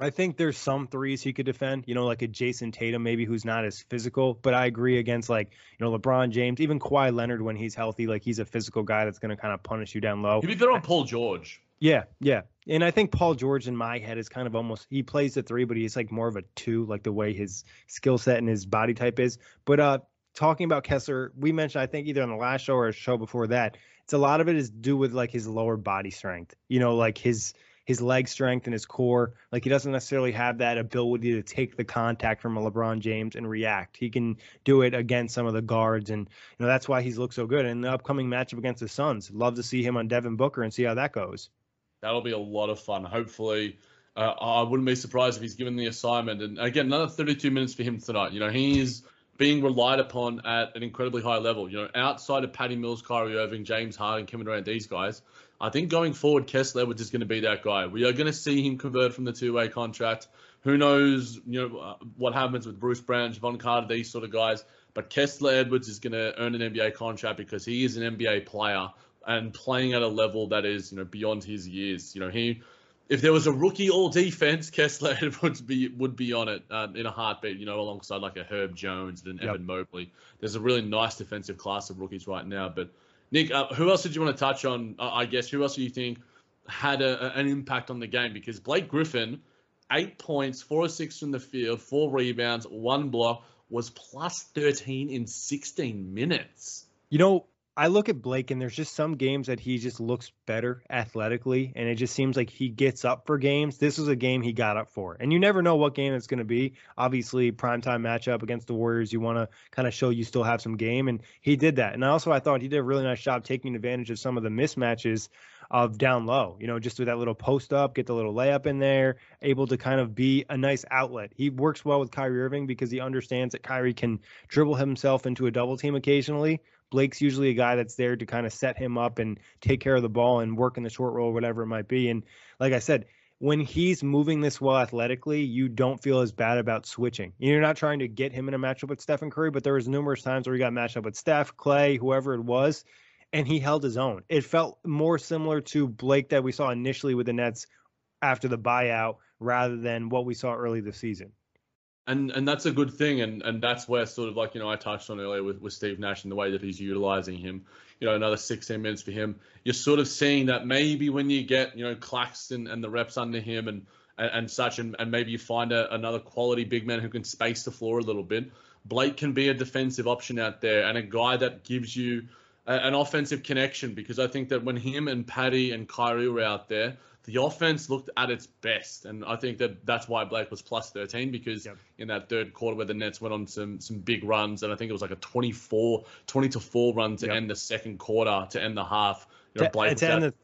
I think there's some threes he could defend, you know, like a Jayson Tatum maybe who's not as physical, but I agree against like, you know, LeBron James, even Kawhi Leonard when he's healthy, like he's a physical guy that's going to kind of punish you down low. He'd be better on Paul George. Yeah, yeah. And I think Paul George in my head is kind of almost he plays the three, but he's like more of a two, like the way his skill set and his body type is. But uh talking about Kessler, we mentioned I think either on the last show or a show before that, it's a lot of it is due with like his lower body strength. You know, like his his leg strength and his core. Like he doesn't necessarily have that ability to take the contact from a LeBron James and react. He can do it against some of the guards, and you know that's why he's looked so good. In the upcoming matchup against the Suns, love to see him on Devin Booker and see how that goes. That'll be a lot of fun. Hopefully. Uh, I wouldn't be surprised if he's given the assignment. And again, another 32 minutes for him tonight. You know, he's being relied upon at an incredibly high level. You know, outside of Patty Mills, Kyrie Irving, James Harden, Kevin Durant, these guys, I think going forward, Kessler Edwards is going to be that guy. We are going to see him convert from the two-way contract. Who knows, you know, uh, what happens with Bruce Brown, Jevon Carter, these sort of guys. But Kessler Edwards is going to earn an NBA contract because he is an NBA player and playing at a level that is, you know, beyond his years. You know, he if there was a rookie all defense, Kessler <laughs> would be would be on it um, in a heartbeat. You know, alongside like a Herb Jones and yep. Evan Mobley. There's a really nice defensive class of rookies right now. But Nick, uh, who else did you want to touch on? Uh, I guess who else do you think had a, an impact on the game? Because Blake Griffin, eight points, four or six from the field, four rebounds, one block, was plus 13 in 16 minutes. You know, I look at Blake and there's just some games that he just looks better athletically and it just seems like he gets up for games. This was a game he got up for. And you never know what game it's going to be. Obviously, primetime matchup against the Warriors, you want to kind of show you still have some game and he did that. And also I thought he did a really nice job taking advantage of some of the mismatches of down low, you know, just with that little post up, get the little layup in there, able to kind of be a nice outlet. He works well with Kyrie Irving because he understands that Kyrie can dribble himself into a double team occasionally, Blake's usually a guy that's there to kind of set him up and take care of the ball and work in the short roll, whatever it might be. And like I said, when he's moving this well athletically, you don't feel as bad about switching. You're not trying to get him in a matchup with Stephen Curry, but there was numerous times where he got matched up with Steph, Klay, whoever it was, and he held his own. It felt more similar to Blake that we saw initially with the Nets after the buyout rather than what we saw early this season and and that's a good thing, and and that's where sort of like you know I touched on earlier with with Steve Nash and the way that he's utilizing him. You know, another 16 minutes for him. You're sort of seeing that maybe when you get you know Claxton and the reps under him and and, and such, and, and maybe you find a, another quality big man who can space the floor a little bit. Blake can be a defensive option out there and a guy that gives you a, an offensive connection because I think that when him and Patty and Kyrie were out there, the offense looked at its best, and I think that that's why Blake was plus 13 because yep. in that third quarter where the Nets went on some some big runs, and I think it was like a 24, 20 to four run to yep. end the second quarter to end the half. You know, Blake to, end the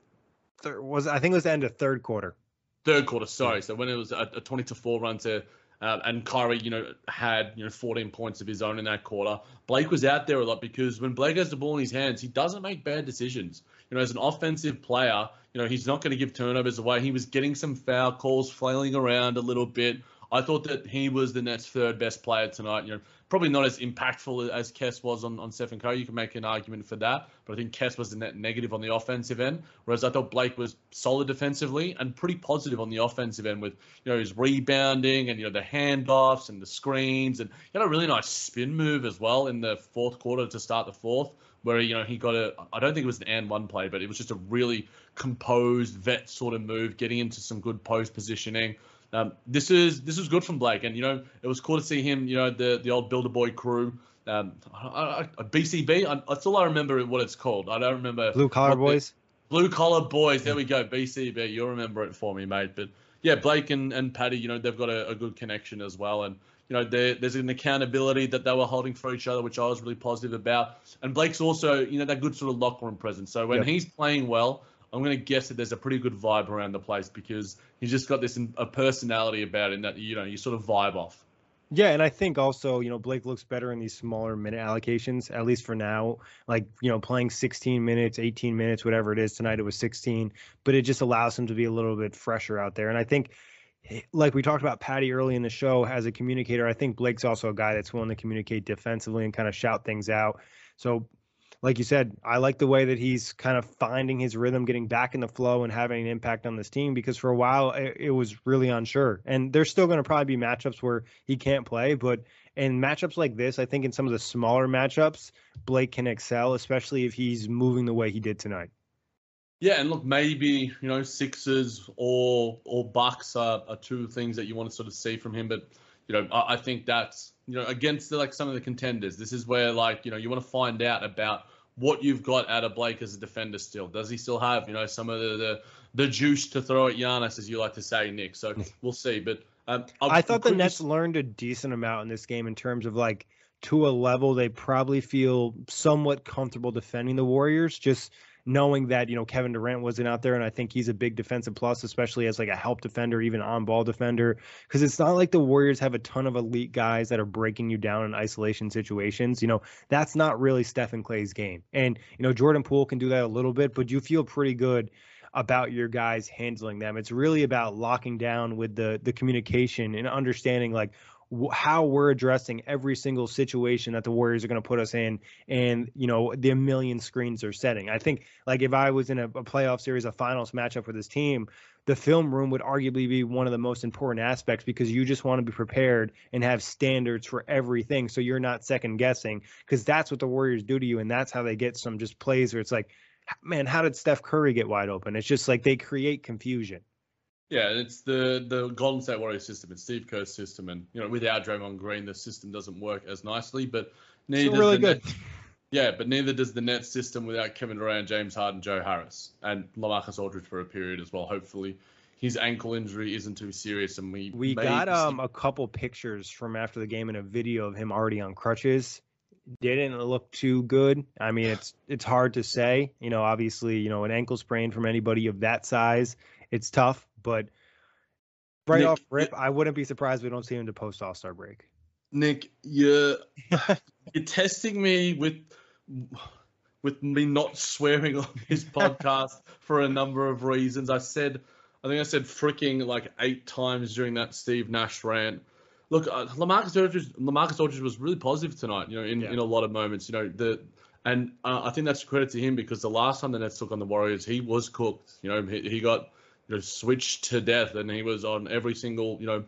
thir- was I think it was the end of third quarter. Third quarter, sorry. So when it was a, a 20 to four run to uh, and Kyrie, you know, had you know 14 points of his own in that quarter. Blake was out there a lot because when Blake has the ball in his hands, he doesn't make bad decisions. You know, as an offensive player, you know, he's not going to give turnovers away. He was getting some foul calls, flailing around a little bit. I thought that he was the Nets' third best player tonight. You know, probably not as impactful as Kess was on, on Stephen Curry. You can make an argument for that, but I think Kess was the net negative on the offensive end, whereas I thought Blake was solid defensively and pretty positive on the offensive end with you know his rebounding and you know the handoffs and the screens and he had a really nice spin move as well in the fourth quarter to start the fourth where you know he got a I don't think it was an and one play, but it was just a really composed vet sort of move, getting into some good post positioning. Um, this is this is good from Blake, and you know it was cool to see him. You know the the old Builder Boy crew, um, I, I, BCB. I, that's all I remember what it's called. I don't remember Blue Collar Boys. The, Blue Collar Boys. There we go. BCB. You'll remember it for me, mate. But yeah, Blake and, and Patty. You know they've got a, a good connection as well, and you know there's an accountability that they were holding for each other, which I was really positive about. And Blake's also you know that good sort of locker room presence. So when yep. he's playing well I'm going to guess that there's a pretty good vibe around the place because he's just got this a personality about him that you know you sort of vibe off. Yeah, and I think also, you know, Blake looks better in these smaller minute allocations, at least for now. Like, you know, playing 16 minutes, 18 minutes, whatever it is. Tonight it was 16, but it just allows him to be a little bit fresher out there. And I think, Eh, like we talked about Patty early in the show as a communicator, I think Blake's also a guy that's willing to communicate defensively and kind of shout things out. So like you said, I like the way that he's kind of finding his rhythm, getting back in the flow, and having an impact on this team. Because for a while, it, it was really unsure. And there's still going to probably be matchups where he can't play, but in matchups like this, I think in some of the smaller matchups, Blake can excel, especially if he's moving the way he did tonight. Yeah, and look, maybe you know Sixers or or Bucks are, are two things that you want to sort of see from him, but you know I, I think that's you know, against the, like some of the contenders. This is where like you know you want to find out about what you've got out of Blake as a defender still. Does he still have you know some of the the, the juice to throw at Giannis, as you like to say, Nick? So <laughs> we'll see. But um, I thought the Nets learned a decent amount in this game in terms of like to a level they probably feel somewhat comfortable defending the Warriors. Just knowing that you know Kevin Durant wasn't out there, and I think he's a big defensive plus, especially as like a help defender, even on ball defender, because it's not like the Warriors have a ton of elite guys that are breaking you down in isolation situations. You know that's not really Stephen Klay's game, and you know Jordan Poole can do that a little bit, but you feel pretty good about your guys handling them. It's really about locking down with the the communication and understanding like how we're addressing every single situation that the Warriors are going to put us in, and you know the million screens they're setting. I think like if I was in a, a playoff series, a finals matchup for this team, the film room would arguably be one of the most important aspects because you just want to be prepared and have standards for everything, so you're not second guessing because that's what the Warriors do to you, and that's how they get some just plays where it's like, man, how did Steph Curry get wide open? It's just like they create confusion. Yeah, it's the the Golden State Warriors system. It's Steve Kerr's system, and you know without Draymond Green, the system doesn't work as nicely. But neither Still really good. Nets, yeah, but neither does the Nets system without Kevin Durant, James Harden, Joe Harris, and LaMarcus Aldridge for a period as well. Hopefully, his ankle injury isn't too serious, and we we got um a couple pictures from after the game and a video of him already on crutches. Didn't look too good. I mean, it's it's hard to say. You know, obviously, you know, an ankle sprain from anybody of that size, it's tough but right Nick, off rip, I wouldn't be surprised we don't see him to post All Star break. Nick, you're <laughs> you're testing me with with me not swearing on this <laughs> podcast for a number of reasons. I said, I think I said freaking like eight times during that Steve Nash rant. Look, uh, Lamarcus Aldridge, Lamarcus Aldridge was really positive tonight. You know, in, yeah. in a lot of moments. You know, the and uh, I think that's credit to him because the last time the Nets took on the Warriors, he was cooked. You know, he, he got you know, switched to death, and he was on every single, you know,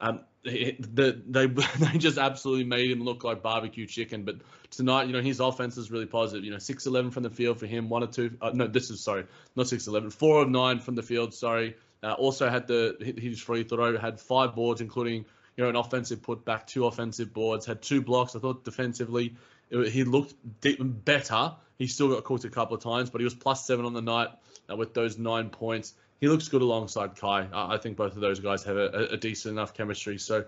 um, the, they <laughs> they just absolutely made him look like barbecue chicken. But tonight, you know, his offense is really positive. You know, six eleven from the field for him, one or two. Uh, no, this is sorry, not six eleven, four of nine from the field. Sorry. Uh, also had the his free throw, had five boards, including you know an offensive putback, two offensive boards, had two blocks. I thought defensively he looked better. He still got caught a couple of times, but he was plus seven on the night uh, with those nine points he looks good alongside Kai. I think both of those guys have a, a decent enough chemistry. So,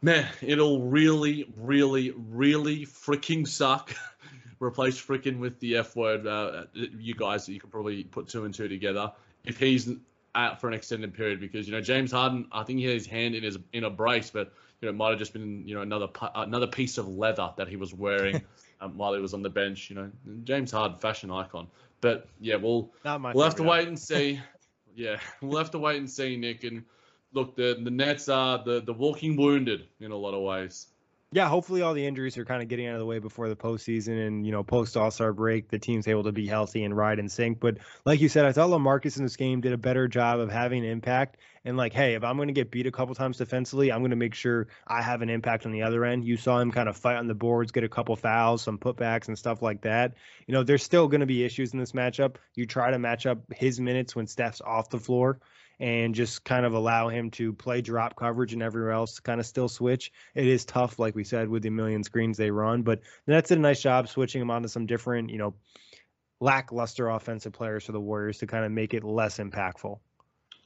man, it'll really, really, really freaking suck. <laughs> Replace freaking with the F word. Uh, you guys, you can probably put two and two together if he's out for an extended period because you know James Harden. I think he had his hand in his in a brace, but you know it might have just been you know another another piece of leather that he was wearing <laughs> um, while he was on the bench. You know, James Harden, fashion icon. But yeah, we'll we'll have to wait and see. <laughs> yeah, we'll have to wait and see, Nick. And look, the the Nets are the the walking wounded in a lot of ways. Yeah, hopefully all the injuries are kind of getting out of the way before the postseason and, you know, post All Star break, the team's able to be healthy and ride and sync. But like you said, I thought Lamarcus in this game did a better job of having an impact. And like, hey, if I'm going to get beat a couple times defensively, I'm going to make sure I have an impact on the other end. You saw him kind of fight on the boards, get a couple fouls, some putbacks and stuff like that. You know, there's still going to be issues in this matchup. You try to match up his minutes when Steph's off the floor and just kind of allow him to play drop coverage and everywhere else to kind of still switch. It is tough, like we said, with the million screens they run, but that's did a nice job switching him onto some different, you know, lackluster offensive players for the Warriors to kind of make it less impactful.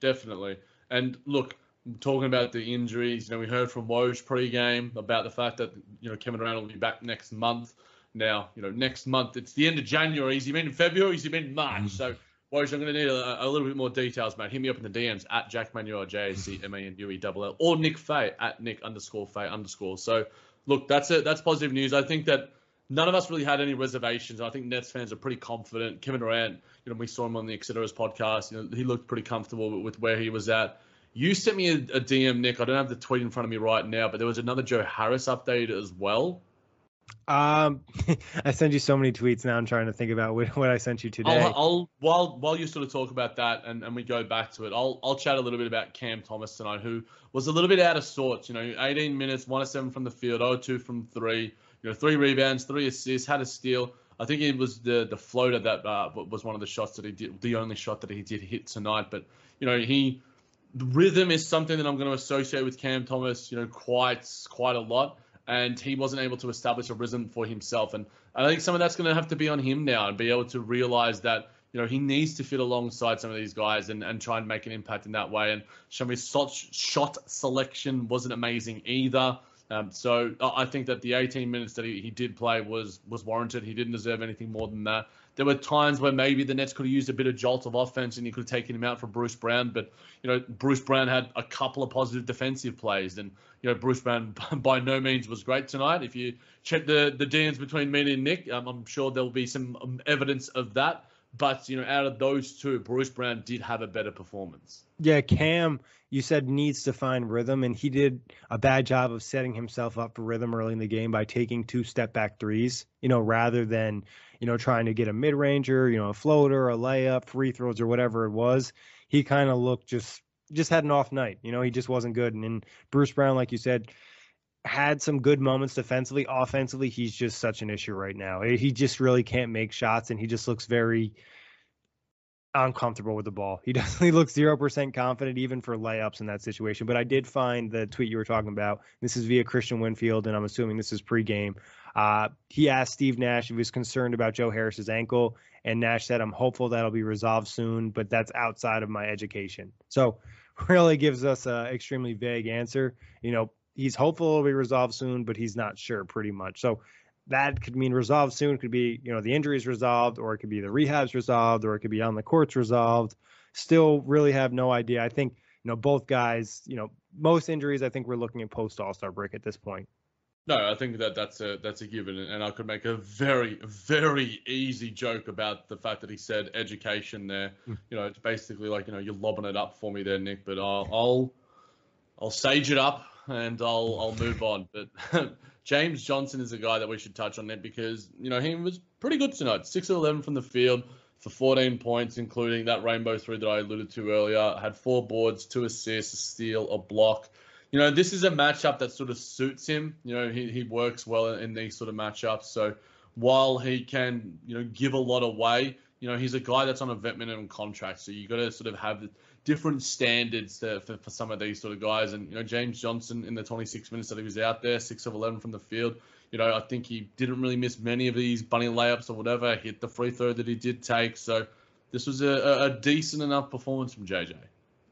Definitely. And look, talking about the injuries, you know, we heard from Woj pre-game about the fact that you know Kevin Durant will be back next month. Now, you know, next month it's the end of January. Is he been in February? Is he been in March? Mm. So Boys, I'm going to need a, a, little bit more details, mate. Hit me up in the DMs at Jack Manuel, J A C M A N U E or Nick Fay at Nick underscore Fay underscore. So, look, that's it. That's positive news. I think that none of us really had any reservations. I think Nets fans are pretty confident. Kevin Durant, you know, we saw him on the Exeter's podcast. You know, he looked pretty comfortable with where he was at. You sent me a, a DM, Nick. I don't have the tweet in front of me right now, but there was another Joe Harris update as well. Um, <laughs> I send you so many tweets now. I'm trying to think about what, what I sent you today. I'll, I'll, while while you sort of talk about that and, and we go back to it, I'll I'll chat a little bit about Cam Thomas tonight, who was a little bit out of sorts. You know, 18 minutes, one of seven from the field, 0-2 from three. You know, three rebounds, three assists, had a steal. I think it was the the floater that uh, was one of the shots that he did, the only shot that he did hit tonight. But you know, he rhythm is something that I'm going to associate with Cam Thomas. You know, quite quite a lot and he wasn't able to establish a rhythm for himself. And I think some of that's going to have to be on him now and be able to realize that you know he needs to fit alongside some of these guys and, and try and make an impact in that way. And Shami's shot selection wasn't amazing either. Um, so I think that the 18 minutes that he, he did play was was warranted. He didn't deserve anything more than that. There were times where maybe the Nets could have used a bit of jolt of offense and you could have taken him out for Bruce Brown. But you know, Bruce Brown had a couple of positive defensive plays, and you know, Bruce Brown <laughs> by no means was great tonight. If you check the the DMs between me and Nick, um, I'm sure there will be some um, evidence of that. But you know, out of those two, Bruce Brown did have a better performance. Yeah, Cam, you said needs to find rhythm, and he did a bad job of setting himself up for rhythm early in the game by taking two step back threes. You know, rather than you know trying to get a mid ranger, you know, a floater, a layup, free throws, or whatever it was. He kind of looked just just had an off night. You know, he just wasn't good. And, and Bruce Brown, like you said, had some good moments defensively. Offensively, he's just such an issue right now. He just really can't make shots, and he just looks very uncomfortable with the ball. He <laughs> definitely looks zero percent confident, even for layups in that situation. But I did find the tweet you were talking about. This is via Kristian Winfield, and I'm assuming this is pregame. Uh, he asked Steve Nash if he was concerned about Joe Harris's ankle, and Nash said, "I'm hopeful that'll be resolved soon, but that's outside of my education." So, <laughs> really gives us an extremely vague answer. You know, he's hopeful it'll be resolved soon, but he's not sure, pretty much. So that could mean resolved soon. It could be, you know, the injuries resolved, or it could be the rehabs resolved, or it could be on the courts resolved. Still really have no idea. I think, you know, both guys, you know, most injuries, I think we're looking at post All Star break at this point. No, I think that that's a that's a given, and I could make a very very easy joke about the fact that he said education there. Mm. You know, it's basically like you know you're lobbing it up for me there, Nick. But I'll I'll, I'll sage it up and I'll I'll move on. But <laughs> James Johnson is a guy that we should touch on there because you know he was pretty good tonight. Six of eleven from the field for 14 points, including that rainbow three that I alluded to earlier. Had four boards, two assists, a steal, a block. You know, this is a matchup that sort of suits him. You know, he, he works well in these sort of matchups. So while he can, you know, give a lot away, you know, he's a guy that's on a vet minimum contract. So you got to sort of have different standards to, for, for some of these sort of guys. And, you know, James Johnson in the 26 minutes that he was out there, 6 of 11 from the field, you know, I think he didn't really miss many of these bunny layups or whatever, hit the free throw that he did take. So this was a, a decent enough performance from JJ.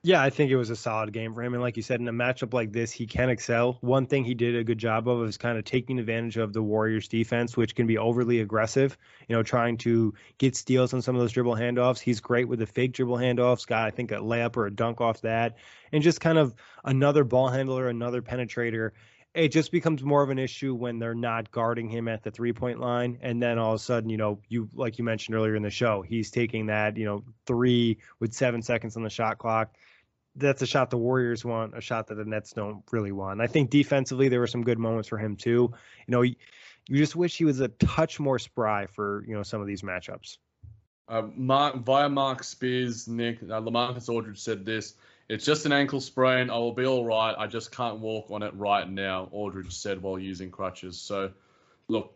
Yeah, I think it was a solid game for him. And like you said, in a matchup like this, he can excel. One thing he did a good job of is kind of taking advantage of the Warriors defense, which can be overly aggressive, you know, trying to get steals on some of those dribble handoffs. He's great with the fake dribble handoffs, got, I think, a layup or a dunk off that. And just kind of another ball handler, another penetrator it just becomes more of an issue when they're not guarding him at the three point line and then all of a sudden you know you like you mentioned earlier in the show he's taking that you know three with seven seconds on the shot clock that's a shot the Warriors want, a shot that the Nets don't really want. I think defensively there were some good moments for him too. You know, you, just wish he was a touch more spry for you know some of these matchups. Uh, Marc, via Marc Spears, Nick, uh, Lamarcus Aldridge said this. It's just an ankle sprain. I will be all right. I just can't walk on it right now, Aldridge said while using crutches. So, look,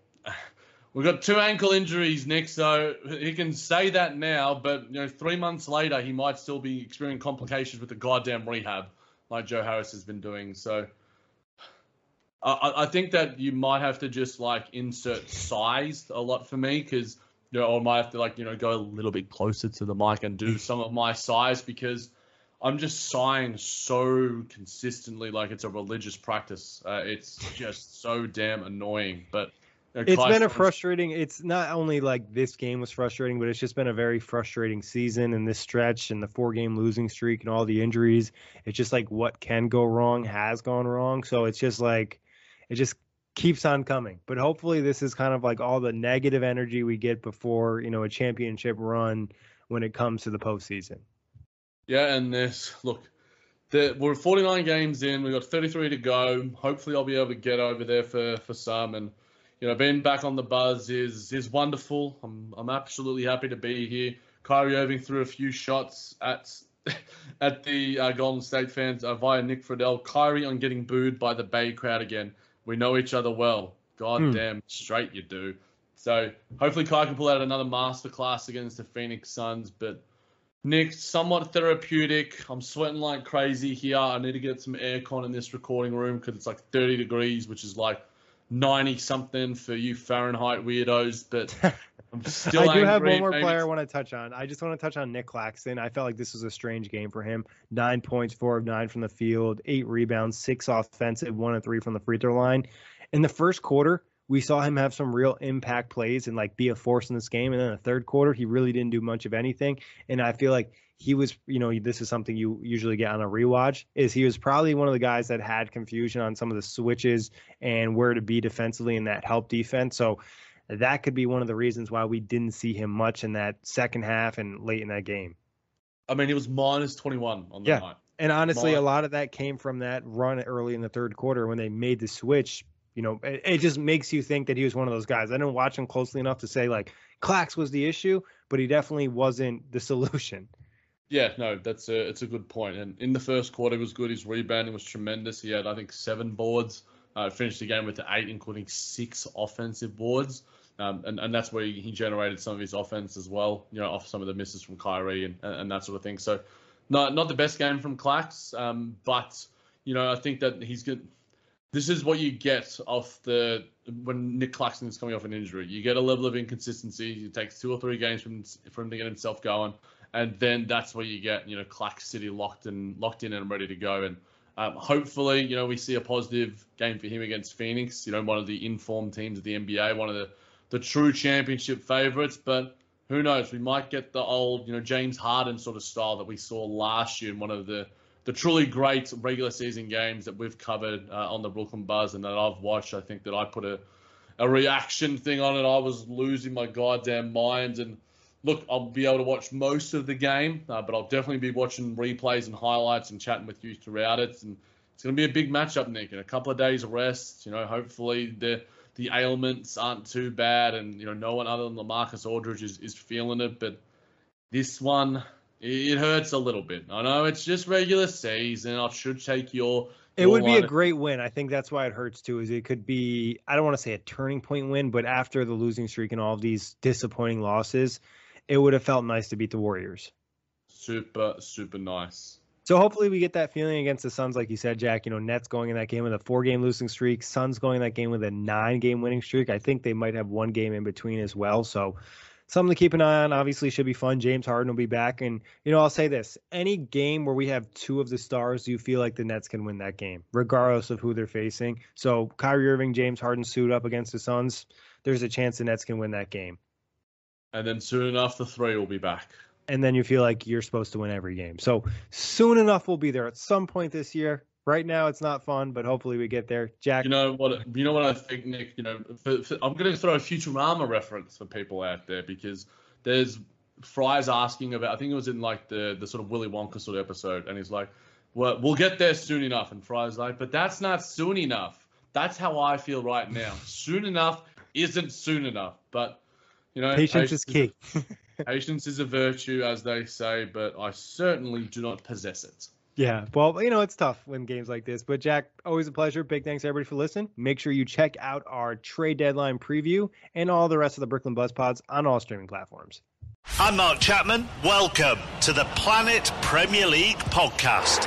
we've got two ankle injuries, Nick. So he can say that now, but you know, three months later, he might still be experiencing complications with the goddamn rehab, like Joe Harris has been doing. So, I, I think that you might have to just like insert size a lot for me because you know, I might have to like you know go a little bit closer to the mic and do some of my size because I'm just sighing so consistently like it's a religious practice. Uh, it's just so damn annoying. But It's been a frustrating. It's not only like this game was frustrating, but it's just been a very frustrating season and this stretch and the four game losing streak and all the injuries. It's just like what can go wrong has gone wrong. So it's just like it just keeps on coming. But hopefully this is kind of like all the negative energy we get before, you know, a championship run when it comes to the postseason. Yeah, and this look, the, we're 49 games in. We've got 33 to go. Hopefully, I'll be able to get over there for for some. And you know, being back on the buzz is is wonderful. I'm I'm absolutely happy to be here. Kyrie Irving threw a few shots at <laughs> at the uh, Golden State fans uh, via Nick Friedell. Kyrie on getting booed by the Bay crowd again. We know each other well. God Hmm. damn straight you do. So hopefully Kai can pull out another masterclass against the Phoenix Suns, but Nick, somewhat therapeutic. I'm sweating like crazy here. I need to get some aircon in this recording room because it's like 30 degrees, which is like 90 something for you Fahrenheit weirdos. But <laughs> I'm still I do have one more Maybe player I want to touch on. I just want to touch on Nic Claxton. I felt like this was a strange game for him. Nine points, four of nine from the field, eight rebounds, six offensive, one and three from the free throw line. In the first quarter, we saw him have some real impact plays and like be a force in this game. And then the third quarter, he really didn't do much of anything. And I feel like he was, you know, this is something you usually get on a rewatch, is he was probably one of the guys that had confusion on some of the switches and where to be defensively in that help defense. So that could be one of the reasons why we didn't see him much in that second half and late in that game. I mean, he was minus 21 on the Yeah. night. And honestly, a lot of that came from that run early in the third quarter when they made the switch. You know, it, it just makes you think that he was one of those guys. I didn't watch him closely enough to say like Clax was the issue, but he definitely wasn't the <laughs> solution. Yeah, no, that's a it's a good point. And in the first quarter, was good. His rebounding was tremendous. He had, I think, seven boards. Uh, finished the game with eight, including six offensive boards. Um, and, and that's where he, generated some of his offense as well, you know, off some of the misses from Kyrie and, and, and that sort of thing. So, not not the best game from Clax, um, but you know, I think that he's good. This is what you get off the when Nic Claxton is coming off an injury. You get a level of inconsistency. It takes two or three games from for him to get himself going, and then that's where you get you know Clax City locked and locked in and ready to go. And um, hopefully, you know, we see a positive game for him against Phoenix. You know, one of the informed teams of the NBA, one of the the true championship favorites. But who knows? We might get the old, you know, James Harden sort of style that we saw last year in one of the the truly great regular season games that we've covered uh, on the Brooklyn Buzz and that I've watched. I think that I put a a reaction thing on it. I was losing my goddamn mind. And look, I'll be able to watch most of the game, uh, but I'll definitely be watching replays and highlights and chatting with you throughout it. And it's going to be a big matchup, Nick. And a couple of days of rest. You know, hopefully the the ailments aren't too bad, and you know, no one other than Lamarcus Aldridge is, is feeling it. But this one, it hurts a little bit. I know it's just regular season. I should take your. It your would be a great win. I think that's why it hurts too. Is it could be I don't want to say a turning point win, but after the losing streak and all of these disappointing losses, it would have felt nice to beat the Warriors. super super nice. So hopefully we get that feeling against the Suns, like you said, Jack. You know, Nets going in that game with a four-game losing streak, Suns going in that game with a nine-game winning streak. I think they might have one game in between as well. So something to keep an eye on. Obviously, should be fun. James Harden will be back, and you know, I'll say this: any game where we have two of the stars, you feel like the Nets can win that game, regardless of who they're facing. So Kyrie Irving, James Harden suit up against the Suns. There's a chance the Nets can win that game. And then soon enough, the three will be back. and then you feel like you're supposed to win every game. So soon enough, we'll be there at some point this year. Right now, it's not fun, but hopefully we get there. Jack, You know what? You know what I think, Nick. You know, for, for, I'm going to throw a Futurama reference for people out there because there's Fry's asking about. I think it was in like the the sort of Willy Wonka sort of episode, and he's like, well, we'll get there soon enough. And Fry's like, but that's not soon enough. That's how I feel right now. soon enough isn't soon enough. But you know, Patience is key. <laughs> patience is a virtue, as they say, but I certainly do not possess it. Yeah, well, you know, it's tough when games like this. But Jack, always a pleasure. Big thanks everybody for listening. Make sure you check out our trade deadline preview and all the rest of the Brooklyn Buzz Pods on all streaming platforms. I'm Mark Chapman. Welcome to the Planet Premier League podcast.